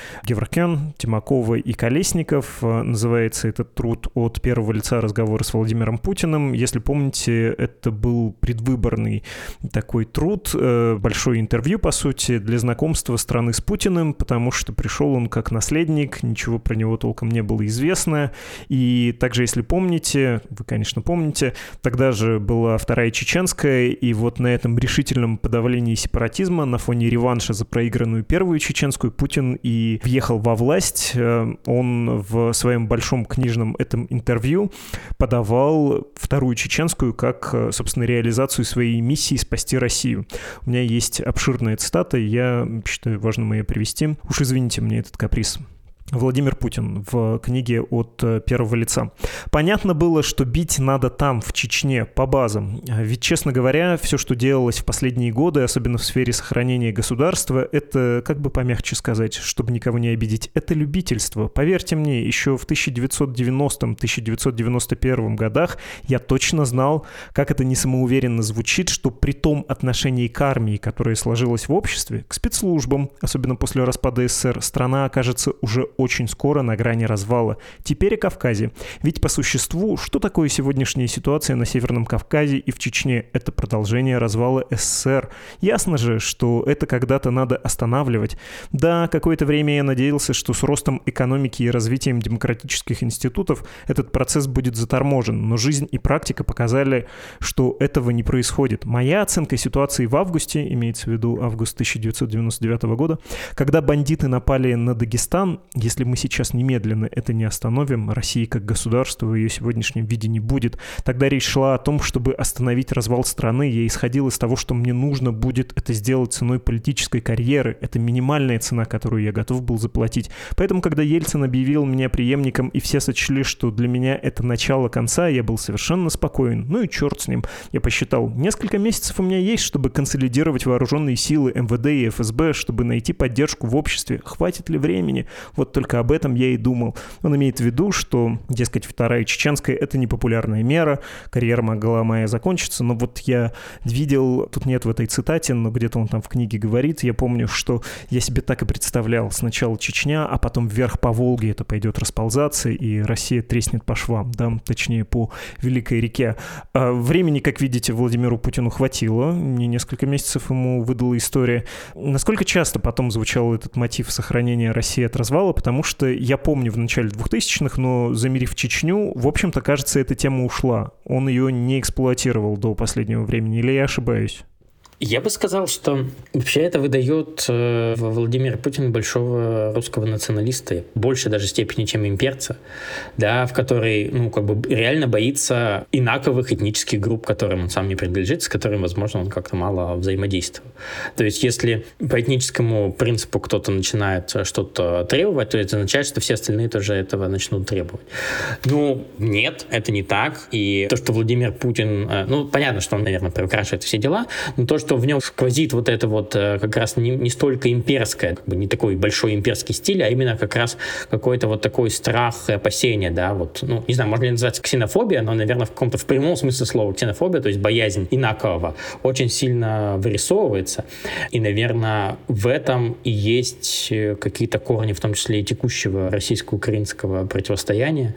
Тимакова и Колесников. Э, называется этот труд «От первого лица разговора с Владимиром Путиным». Если помните, это был предвыборный такой труд, э, большое интервью, по сути, для знакомства страны с Путиным, потому что пришел он как наследник, ничего про него толком не было известно. И также, если помните, вы, конечно, помните, тогда же была Вторая Чеченская, и вот на этом решительном подавлении сепаратизма на фоне реванша за проигранную Первую Чеченскую Путин и въехал во власть власть, э, он в своем большом книжном этом интервью подавал вторую чеченскую как, э, собственно, реализацию своей миссии спасти Россию. У меня есть обширная цитата, я считаю важным ее привести. Уж извините мне этот каприз. Владимир Путин в книге от э, первого лица. Понятно было, что бить надо там, в Чечне, по базам. Ведь, честно говоря, все, что делалось в последние годы, особенно в сфере сохранения государства, это, как бы помягче сказать, чтобы никого не обидеть, это любительство. Поверьте мне, еще в 1990-1991 годах я точно знал, как это несамоуверенно звучит, что при том отношении к армии, которое сложилось в обществе, к спецслужбам, особенно после распада СССР, страна окажется уже очень скоро на грани развала. Теперь о Кавказе. Ведь по существу, что такое сегодняшняя ситуация на Северном Кавказе и в Чечне? Это продолжение развала СССР. Ясно же, что это когда-то надо останавливать. Да, какое-то время я надеялся, что с ростом экономики и развитием демократических институтов этот процесс будет заторможен, но жизнь и практика показали, что этого не происходит. Моя оценка ситуации в августе, имеется в виду август 1999 года, когда бандиты напали на Дагестан, если мы сейчас немедленно это не остановим, России как государства в ее сегодняшнем виде не будет. Тогда речь шла о том, чтобы остановить развал страны. Я исходил из того, что мне нужно будет это сделать ценой политической карьеры. Это минимальная цена, которую я готов был заплатить. Поэтому, когда Ельцин объявил меня преемником, и все сочли, что для меня это начало конца, я был совершенно спокоен. Ну и черт с ним. Я посчитал, несколько месяцев у меня есть, чтобы консолидировать вооруженные силы МВД и ФСБ, чтобы найти поддержку в обществе. Хватит ли времени? Вот только об этом я и думал. Он имеет в виду, что, дескать, вторая чеченская — это непопулярная мера, карьера могла моя закончиться, но вот я видел, тут нет в этой цитате, но где-то он там в книге говорит, я помню, что я себе так и представлял. Сначала Чечня, а потом вверх по Волге это пойдет расползаться, и Россия треснет по швам, да, точнее, по Великой реке. А времени, как видите, Владимиру Путину хватило, не несколько месяцев ему выдала история. Насколько часто потом звучал этот мотив сохранения России от развала, потому что я помню в начале 2000-х, но замерив Чечню, в общем-то, кажется, эта тема ушла. Он ее не эксплуатировал до последнего времени, или я ошибаюсь? Я бы сказал, что вообще это выдает э, Владимир Путин большого русского националиста, больше даже степени, чем имперца, да, в которой, ну, как бы реально боится инаковых этнических групп, которым он сам не принадлежит, с которыми, возможно, он как-то мало взаимодействовал. То есть, если по этническому принципу кто-то начинает что-то требовать, то это означает, что все остальные тоже этого начнут требовать. Ну, нет, это не так. И то, что Владимир Путин, э, ну, понятно, что он, наверное, приукрашивает все дела, но то, что что в нем сквозит вот это вот э, как раз не, не столько имперское, как бы не такой большой имперский стиль, а именно как раз какой-то вот такой страх и опасение, да, вот, ну, не знаю, можно ли называть ксенофобия, но, наверное, в каком-то в прямом смысле слова ксенофобия, то есть боязнь инакового, очень сильно вырисовывается. И, наверное, в этом и есть э, какие-то корни, в том числе и текущего российско-украинского противостояния,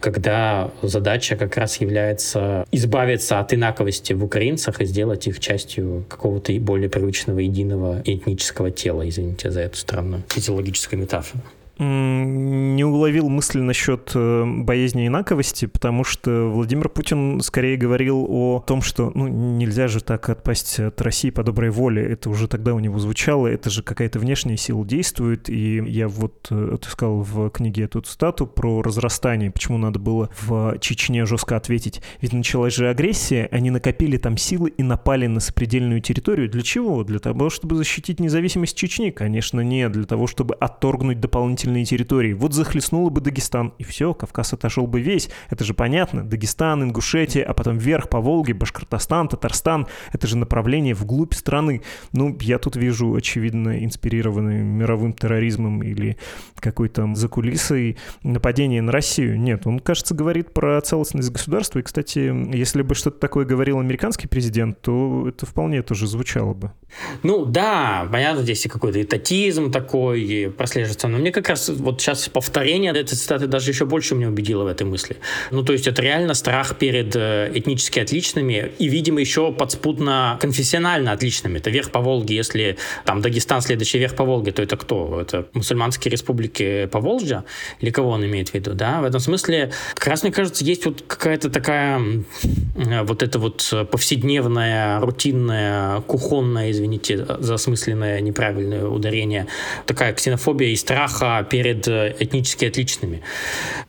когда задача как раз является избавиться от инаковости в украинцах и сделать их частью какого-то более привычного единого этнического тела, извините за эту странную физиологическую метафору не уловил мысль насчет э, боязни инаковости, потому что Владимир Путин скорее говорил о том, что ну, нельзя же так отпасть от России по доброй воле. Это уже тогда у него звучало, это же какая-то внешняя сила действует. И я вот э, отыскал в книге эту цитату про разрастание, почему надо было в Чечне жестко ответить. Ведь началась же агрессия, они накопили там силы и напали на сопредельную территорию. Для чего? Для того, чтобы защитить независимость Чечни? Конечно, нет. Для того, чтобы отторгнуть дополнительные дополнительные территории. Вот захлестнуло бы Дагестан, и все, Кавказ отошел бы весь. Это же понятно. Дагестан, Ингушетия, а потом вверх по Волге, Башкортостан, Татарстан. Это же направление вглубь страны. Ну, я тут вижу, очевидно, инспирированный мировым терроризмом или какой-то закулисой нападение на Россию. Нет, он, кажется, говорит про целостность государства. И, кстати, если бы что-то такое говорил американский президент, то это вполне тоже звучало бы. Ну да, понятно, здесь и какой-то этатизм такой прослеживается. Но мне как раз вот сейчас повторение этой цитаты даже еще больше меня убедило в этой мысли. Ну то есть это реально страх перед э, этнически отличными и, видимо, еще подспутно конфессионально отличными. Это верх по Волге. Если там Дагестан следующий верх по Волге, то это кто? Это мусульманские республики по Волжья? Или кого он имеет в виду? Да? В этом смысле как раз, мне кажется, есть вот какая-то такая вот эта вот повседневная, рутинная, кухонная, извините, за осмысленное неправильное ударение, такая ксенофобия и страха перед э, этнически отличными.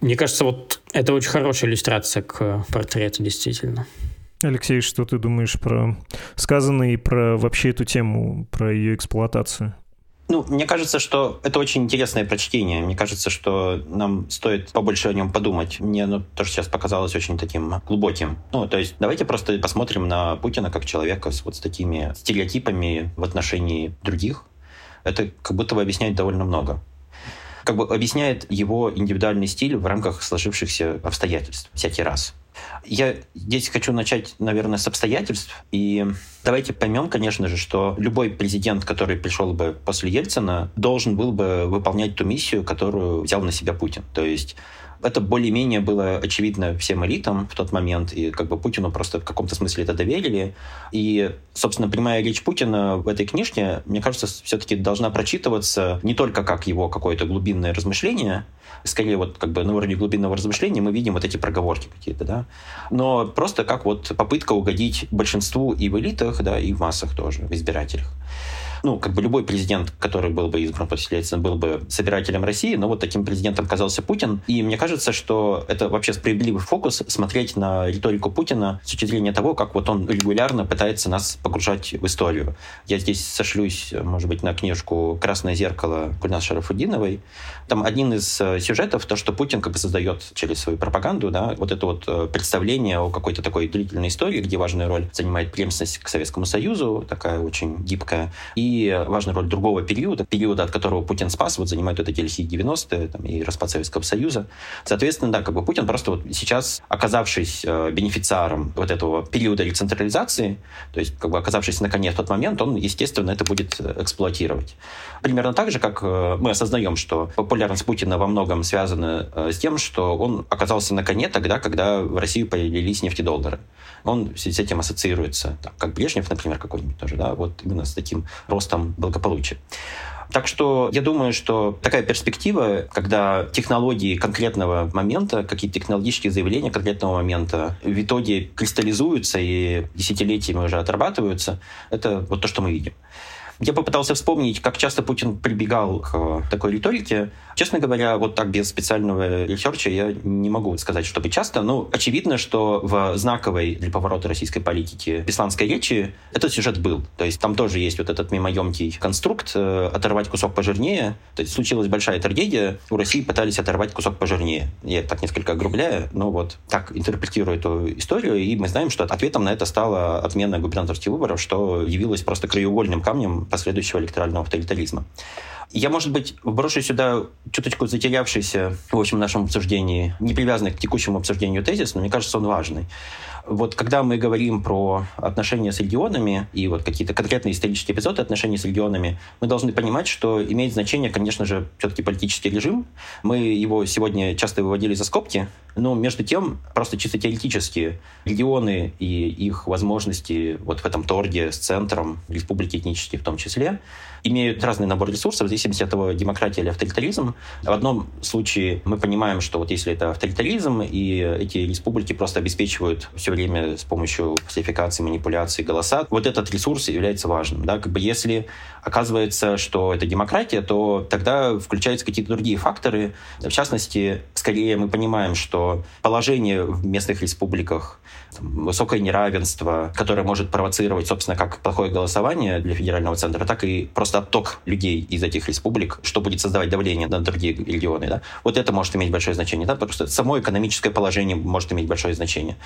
Мне кажется, вот это очень хорошая иллюстрация к портрету, действительно. Алексей, что ты думаешь про сказанное и про вообще эту тему, про ее эксплуатацию? Ну, мне кажется, что это очень интересное прочтение. Мне кажется, что нам стоит побольше о нем подумать. Мне ну, тоже сейчас показалось очень таким глубоким. Ну, то есть давайте просто посмотрим на Путина как человека с вот с такими стереотипами в отношении других. Это как будто бы объясняет довольно много как бы объясняет его индивидуальный стиль в рамках сложившихся обстоятельств всякий раз. Я здесь хочу начать, наверное, с обстоятельств. И давайте поймем, конечно же, что любой президент, который пришел бы после Ельцина, должен был бы выполнять ту миссию, которую взял на себя Путин. То есть это более-менее было очевидно всем элитам в тот момент, и как бы Путину просто в каком-то смысле это доверили. И, собственно, прямая речь Путина в этой книжке, мне кажется, все-таки должна прочитываться не только как его какое-то глубинное размышление, скорее вот как бы на уровне глубинного размышления мы видим вот эти проговорки какие-то, да, но просто как вот попытка угодить большинству и в элитах, да, и в массах тоже, в избирателях ну, как бы любой президент, который был бы избран после Ельцина, был бы собирателем России, но вот таким президентом оказался Путин. И мне кажется, что это вообще справедливый фокус смотреть на риторику Путина с точки зрения того, как вот он регулярно пытается нас погружать в историю. Я здесь сошлюсь, может быть, на книжку «Красное зеркало» Гульнас Шарафудиновой. Там один из э, сюжетов, то, что Путин как бы создает через свою пропаганду, да, вот это вот э, представление о какой-то такой длительной истории, где важную роль занимает преемственность к Советскому Союзу, такая очень гибкая, и важную роль другого периода, периода, от которого Путин спас, вот занимают это лихие 90-е там, и распад Советского Союза. Соответственно, да, как бы Путин просто вот сейчас, оказавшись э, бенефициаром вот этого периода рецентрализации, то есть как бы оказавшись наконец в тот момент, он, естественно, это будет э, эксплуатировать. Примерно так же, как э, мы осознаем, что популярность Путина во многом связана э, с тем, что он оказался на коне тогда, когда в Россию появились нефтедоллары. Он с этим ассоциируется, так, как Брежнев, например, какой-нибудь тоже, да, вот именно с таким ростом благополучия. Так что я думаю, что такая перспектива, когда технологии конкретного момента, какие-то технологические заявления конкретного момента в итоге кристаллизуются и десятилетиями уже отрабатываются, это вот то, что мы видим. Я попытался вспомнить, как часто Путин прибегал к такой риторике. Честно говоря, вот так без специального ресерча я не могу сказать, чтобы часто. Но очевидно, что в знаковой для поворота российской политики бесланской речи этот сюжет был. То есть там тоже есть вот этот мемоемкий конструкт э, оторвать кусок пожирнее. То есть случилась большая трагедия, у России пытались оторвать кусок пожирнее. Я так несколько огрубляю, но вот так интерпретирую эту историю, и мы знаем, что ответом на это стала отмена губернаторских выборов, что явилось просто краеугольным камнем последующего электорального авторитаризма. Я, может быть, вброшу сюда чуточку затерявшийся в общем нашем обсуждении, не привязанный к текущему обсуждению тезис, но мне кажется, он важный. Вот когда мы говорим про отношения с регионами и вот какие-то конкретные исторические эпизоды отношений с регионами, мы должны понимать, что имеет значение, конечно же, все-таки политический режим. Мы его сегодня часто выводили за скобки, но между тем, просто чисто теоретически, регионы и их возможности вот в этом торге с центром, республики этнические в том числе, имеют разный набор ресурсов в зависимости от того, демократия или авторитаризм. В одном случае мы понимаем, что вот если это авторитаризм, и эти республики просто обеспечивают все время с помощью фальсификации, манипуляций голоса, вот этот ресурс является важным. Да? Как бы если оказывается, что это демократия, то тогда включаются какие-то другие факторы. В частности, скорее мы понимаем, что положение в местных республиках, высокое неравенство, которое может провоцировать, собственно, как плохое голосование для федерального центра, так и просто отток людей из этих республик, что будет создавать давление на другие регионы. Да? Вот это может иметь большое значение. Да? Просто само экономическое положение может иметь большое значение.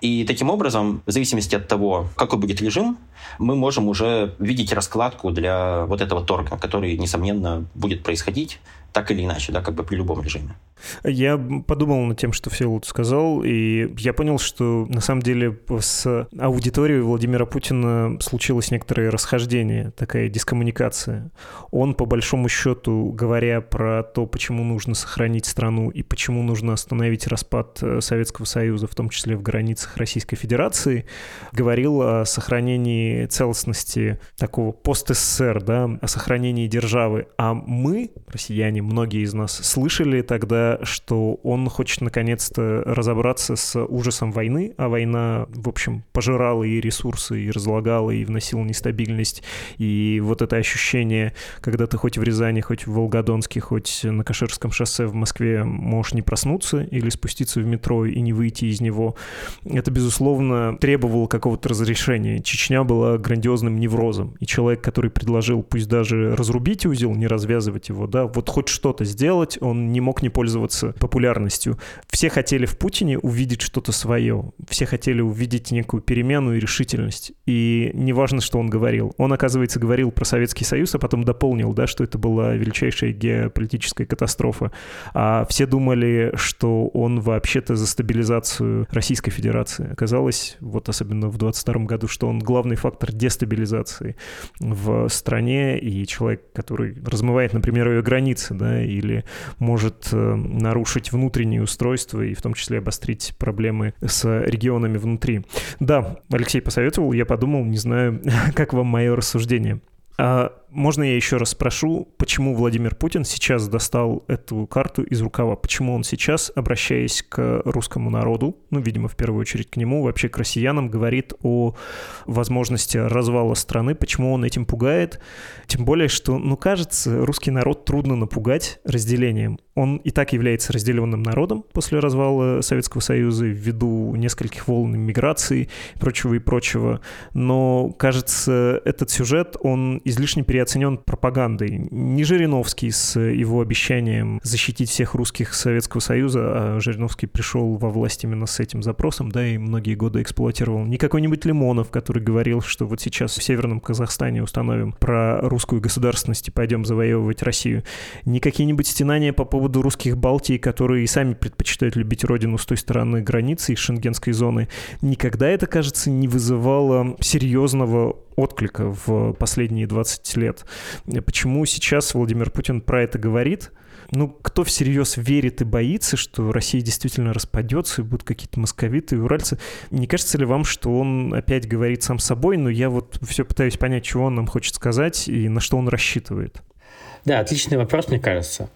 И таким образом, в зависимости от того, какой будет режим, мы можем уже видеть раскладку для вот этого торга, который, несомненно, будет происходить так или иначе, да, как бы при любом режиме. Я подумал над тем, что Всеволод сказал, и я понял, что на самом деле с аудиторией Владимира Путина случилось некоторое расхождение, такая дискоммуникация. Он, по большому счету, говоря про то, почему нужно сохранить страну и почему нужно остановить распад э, Советского Союза, в том числе в границах Российской Федерации, говорил о сохранении целостности такого пост-СССР, да, о сохранении державы. А мы, россияне, многие из нас слышали тогда, что он хочет наконец-то разобраться с ужасом войны, а война, в общем, пожирала и ресурсы, и разлагала, и вносила нестабильность, и вот это ощущение, когда ты хоть в Рязани, хоть в Волгодонске, хоть на Каширском шоссе в Москве можешь не проснуться или спуститься в метро и не выйти из него, это, безусловно, требовало какого-то разрешения. Чечня была грандиозным неврозом, и человек, который предложил пусть даже разрубить узел, не развязывать его, да, вот хоть что-то сделать, он не мог не пользоваться популярностью. Все хотели в Путине увидеть что-то свое. Все хотели увидеть некую перемену и решительность. И неважно, что он говорил. Он, оказывается, говорил про Советский Союз, а потом дополнил, да, что это была величайшая геополитическая катастрофа. А все думали, что он вообще-то за стабилизацию Российской Федерации. Оказалось, вот особенно в 22 году, что он главный фактор дестабилизации в стране и человек, который размывает, например, ее границы, да, или может э, нарушить внутренние устройства и в том числе обострить проблемы с регионами внутри. Да, Алексей посоветовал, я подумал, не знаю, как вам мое рассуждение. А можно я еще раз спрошу, почему Владимир Путин сейчас достал эту карту из рукава? Почему он сейчас, обращаясь к русскому народу, ну, видимо, в первую очередь к нему, вообще к россиянам, говорит о возможности развала страны? Почему он этим пугает? Тем более, что, ну, кажется, русский народ трудно напугать разделением. Он и так является разделенным народом после развала Советского Союза ввиду нескольких волн миграции и прочего и прочего. Но, кажется, этот сюжет, он излишне переоценен переоценен пропагандой. Не Жириновский с его обещанием защитить всех русских Советского Союза, а Жириновский пришел во власть именно с этим запросом, да, и многие годы эксплуатировал. Не какой-нибудь Лимонов, который говорил, что вот сейчас в Северном Казахстане установим про русскую государственность и пойдем завоевывать Россию. Не какие-нибудь стенания по поводу русских Балтий, которые и сами предпочитают любить родину с той стороны границы, из шенгенской зоны. Никогда это, кажется, не вызывало серьезного отклика в последние 20 лет. Почему сейчас Владимир Путин про это говорит? Ну, кто всерьез верит и боится, что Россия действительно распадется и будут какие-то московиты и уральцы, не кажется ли вам, что он опять говорит сам собой, но я вот все пытаюсь понять, чего он нам хочет сказать и на что он рассчитывает? Да, отличный вопрос, мне кажется.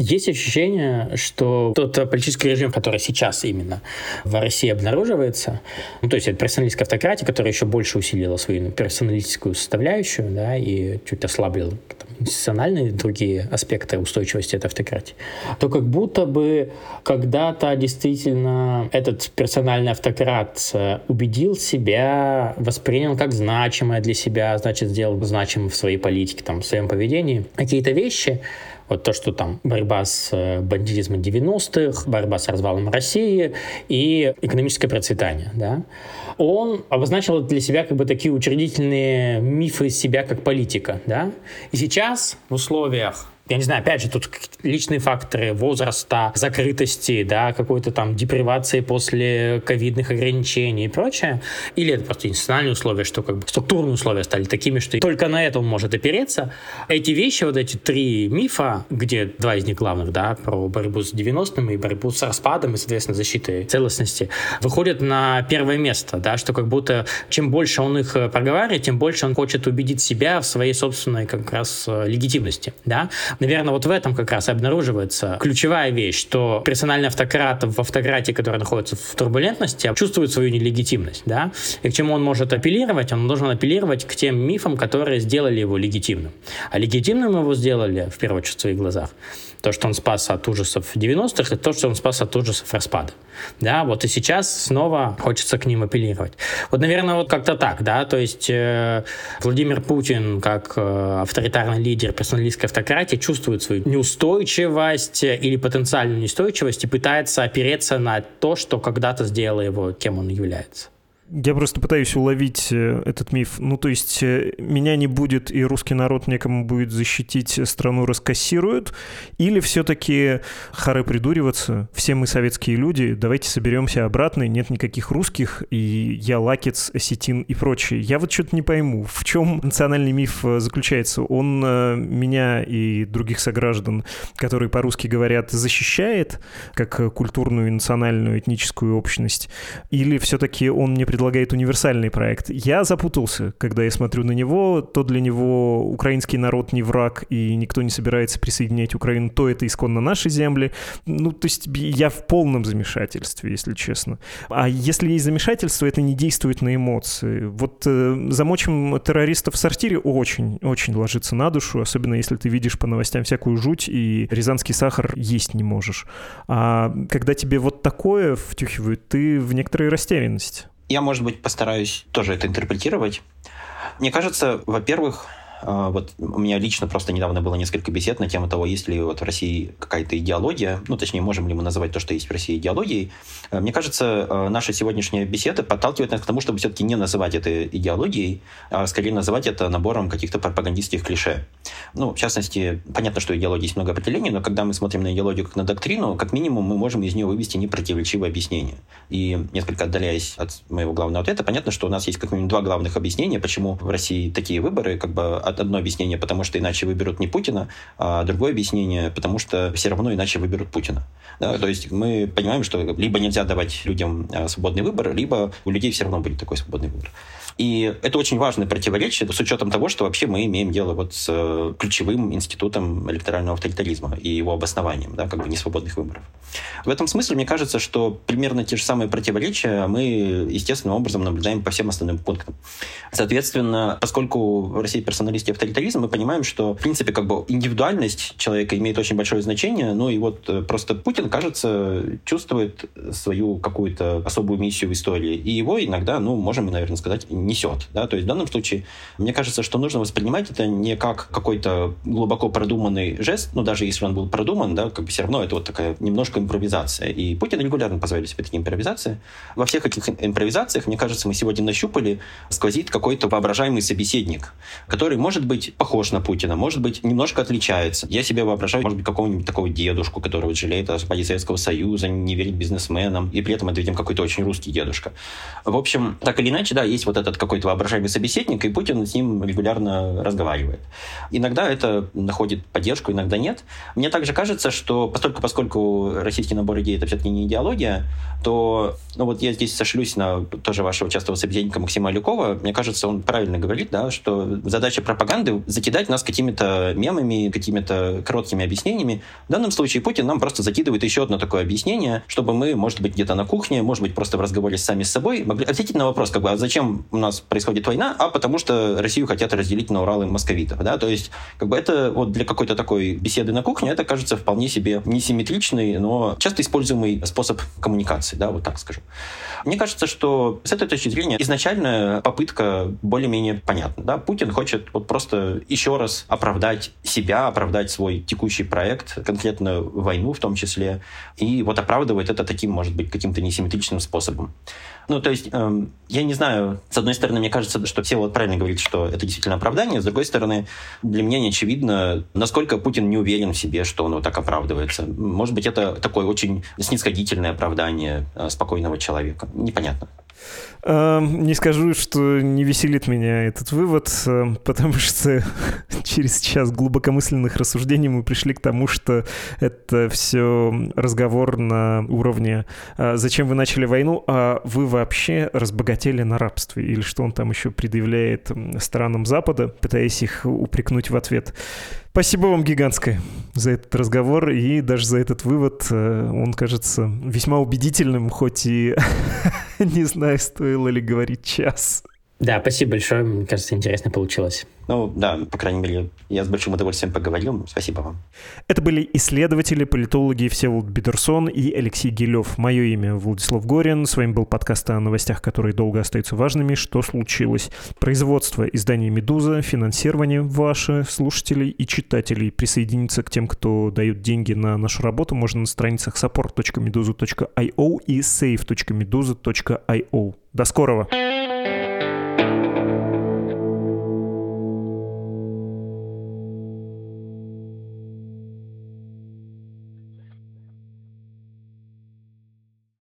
Есть ощущение, что тот политический режим, который сейчас именно в России обнаруживается, ну, то есть это персоналистская автократия, которая еще больше усилила свою персоналистическую составляющую, да, и чуть ослабила там, институциональные другие аспекты устойчивости этой автократии, то как будто бы когда-то действительно этот персональный автократ э, убедил себя, воспринял как значимое для себя, значит, сделал значимым в своей политике, там, в своем поведении. Какие-то вещи, вот то, что там борьба с э, бандитизмом 90-х, борьба с развалом России и экономическое процветание, да, он обозначил для себя как бы такие учредительные мифы себя как политика, да. И сейчас в условиях я не знаю, опять же, тут личные факторы возраста, закрытости, да, какой-то там депривации после ковидных ограничений и прочее, или это просто институциональные условия, что как бы структурные условия стали такими, что только на это он может опереться. Эти вещи, вот эти три мифа, где два из них главных, да, про борьбу с 90-м и борьбу с распадом и, соответственно, защитой целостности, выходят на первое место, да, что как будто чем больше он их проговаривает, тем больше он хочет убедить себя в своей собственной как раз легитимности, да. Наверное, вот в этом как раз обнаруживается ключевая вещь, что персональный автократ в автократии, который находится в турбулентности, чувствует свою нелегитимность, да, и к чему он может апеллировать? Он должен апеллировать к тем мифам, которые сделали его легитимным. А легитимным его сделали, в первую очередь, в своих глазах, то, что он спас от ужасов 90-х, и то, что он спас от ужасов распада. Да, вот и сейчас снова хочется к ним апеллировать. Вот, наверное, вот как-то так, да, то есть э, Владимир Путин, как э, авторитарный лидер персоналистской автократии, чувствует свою неустойчивость или потенциальную неустойчивость и пытается опереться на то, что когда-то сделало его, кем он является. Я просто пытаюсь уловить э, этот миф. Ну, то есть э, меня не будет, и русский народ некому будет защитить, страну раскассируют, или все-таки хары придуриваться, все мы советские люди, давайте соберемся обратно, нет никаких русских, и я лакец, осетин и прочее. Я вот что-то не пойму, в чем национальный миф э, заключается? Он меня и других сограждан, которые по-русски говорят, защищает, как культурную, национальную, этническую общность, или все-таки он мне предлагает предлагает универсальный проект. Я запутался, когда я смотрю на него. То для него украинский народ не враг, и никто не собирается присоединять Украину, то это исконно наши земли. Ну, то есть я в полном замешательстве, если честно. А если есть замешательство, это не действует на эмоции. Вот э, замочим террористов в сортире очень, очень ложится на душу, особенно если ты видишь по новостям всякую жуть, и рязанский сахар есть не можешь. А когда тебе вот такое втюхивают, ты в некоторой растерянности. Я, может быть, постараюсь тоже это интерпретировать. Мне кажется, во-первых, вот у меня лично просто недавно было несколько бесед на тему того, есть ли вот в России какая-то идеология, ну, точнее, можем ли мы называть то, что есть в России идеологией. А, мне кажется, а, наша сегодняшняя беседа подталкивает нас к тому, чтобы все-таки не называть это идеологией, а скорее называть это набором каких-то пропагандистских клише. Ну, в частности, понятно, что идеологии есть много определений, но когда мы смотрим на идеологию как на доктрину, как минимум мы можем из нее вывести непротиворечивое объяснение. И несколько отдаляясь от моего главного ответа, понятно, что у нас есть как минимум два главных объяснения, почему в России такие выборы, как бы одно объяснение, потому что иначе выберут не Путина, а другое объяснение, потому что все равно иначе выберут Путина. Да, то есть мы понимаем, что либо нельзя давать людям а, свободный выбор, либо у людей все равно будет такой свободный выбор. И это очень важное противоречие с учетом того, что вообще мы имеем дело вот с э, ключевым институтом электорального авторитаризма и его обоснованием, да, как бы несвободных выборов. В этом смысле мне кажется, что примерно те же самые противоречия мы естественным образом наблюдаем по всем основным пунктам. Соответственно, поскольку в России персоналистский авторитаризм, мы понимаем, что, в принципе, как бы индивидуальность человека имеет очень большое значение, ну и вот э, просто Путин, кажется, чувствует свою какую-то особую миссию в истории, и его иногда, ну, можем, наверное, сказать, несет. Да? То есть в данном случае мне кажется, что нужно воспринимать это не как какой-то глубоко продуманный жест, но даже если он был продуман, да, как бы все равно это вот такая немножко импровизация. И Путин регулярно позволяет себе такие импровизации. Во всех этих импровизациях, мне кажется, мы сегодня нащупали, сквозит какой-то воображаемый собеседник, который может быть похож на Путина, может быть немножко отличается. Я себе воображаю, может быть, какого-нибудь такого дедушку, который вот жалеет о распаде Советского Союза, не верит бизнесменам, и при этом это, видимо, какой-то очень русский дедушка. В общем, так или иначе, да, есть вот этот какой-то воображаемый собеседник, и Путин с ним регулярно разговаривает. Иногда это находит поддержку, иногда нет. Мне также кажется, что поскольку, поскольку российский набор идей это все-таки не идеология, то ну вот я здесь сошлюсь на тоже вашего частого собеседника Максима Алюкова. Мне кажется, он правильно говорит, да, что задача пропаганды закидать нас какими-то мемами, какими-то короткими объяснениями. В данном случае Путин нам просто закидывает еще одно такое объяснение, чтобы мы, может быть, где-то на кухне, может быть, просто в разговоре сами с собой могли ответить на вопрос, как бы, а зачем нас происходит война, а потому что Россию хотят разделить на Урал и московитов. Да? То есть как бы это вот для какой-то такой беседы на кухне, это кажется вполне себе несимметричный, но часто используемый способ коммуникации, да, вот так скажу. Мне кажется, что с этой точки зрения изначально попытка более-менее понятна. Да? Путин хочет вот просто еще раз оправдать себя, оправдать свой текущий проект, конкретно войну в том числе, и вот оправдывает это таким, может быть, каким-то несимметричным способом. Ну, то есть, эм, я не знаю, с одной стороны, мне кажется, что все вот правильно говорит, что это действительно оправдание, с другой стороны, для меня не очевидно, насколько Путин не уверен в себе, что он вот так оправдывается. Может быть, это такое очень снисходительное оправдание э, спокойного человека. Непонятно. Эм, не скажу, что не веселит меня этот вывод, эм, потому что через час глубокомысленных рассуждений мы пришли к тому, что это все разговор на уровне «А «Зачем вы начали войну? А вы вообще разбогатели на рабстве?» Или что он там еще предъявляет странам Запада, пытаясь их упрекнуть в ответ. Спасибо вам гигантское за этот разговор и даже за этот вывод. Э, он кажется весьма убедительным, хоть и не знаю, стоило ли говорить час. Да, спасибо большое. Мне кажется, интересно получилось. Ну, да, по крайней мере, я с большим удовольствием поговорил. Спасибо вам. Это были исследователи, политологи Всеволод Бедерсон и Алексей Гилев. Мое имя Владислав Горин. С вами был подкаст о новостях, которые долго остаются важными. Что случилось? Производство издания «Медуза», финансирование ваше, слушателей и читателей. Присоединиться к тем, кто дают деньги на нашу работу, можно на страницах support.meduza.io и save.meduza.io. До скорого!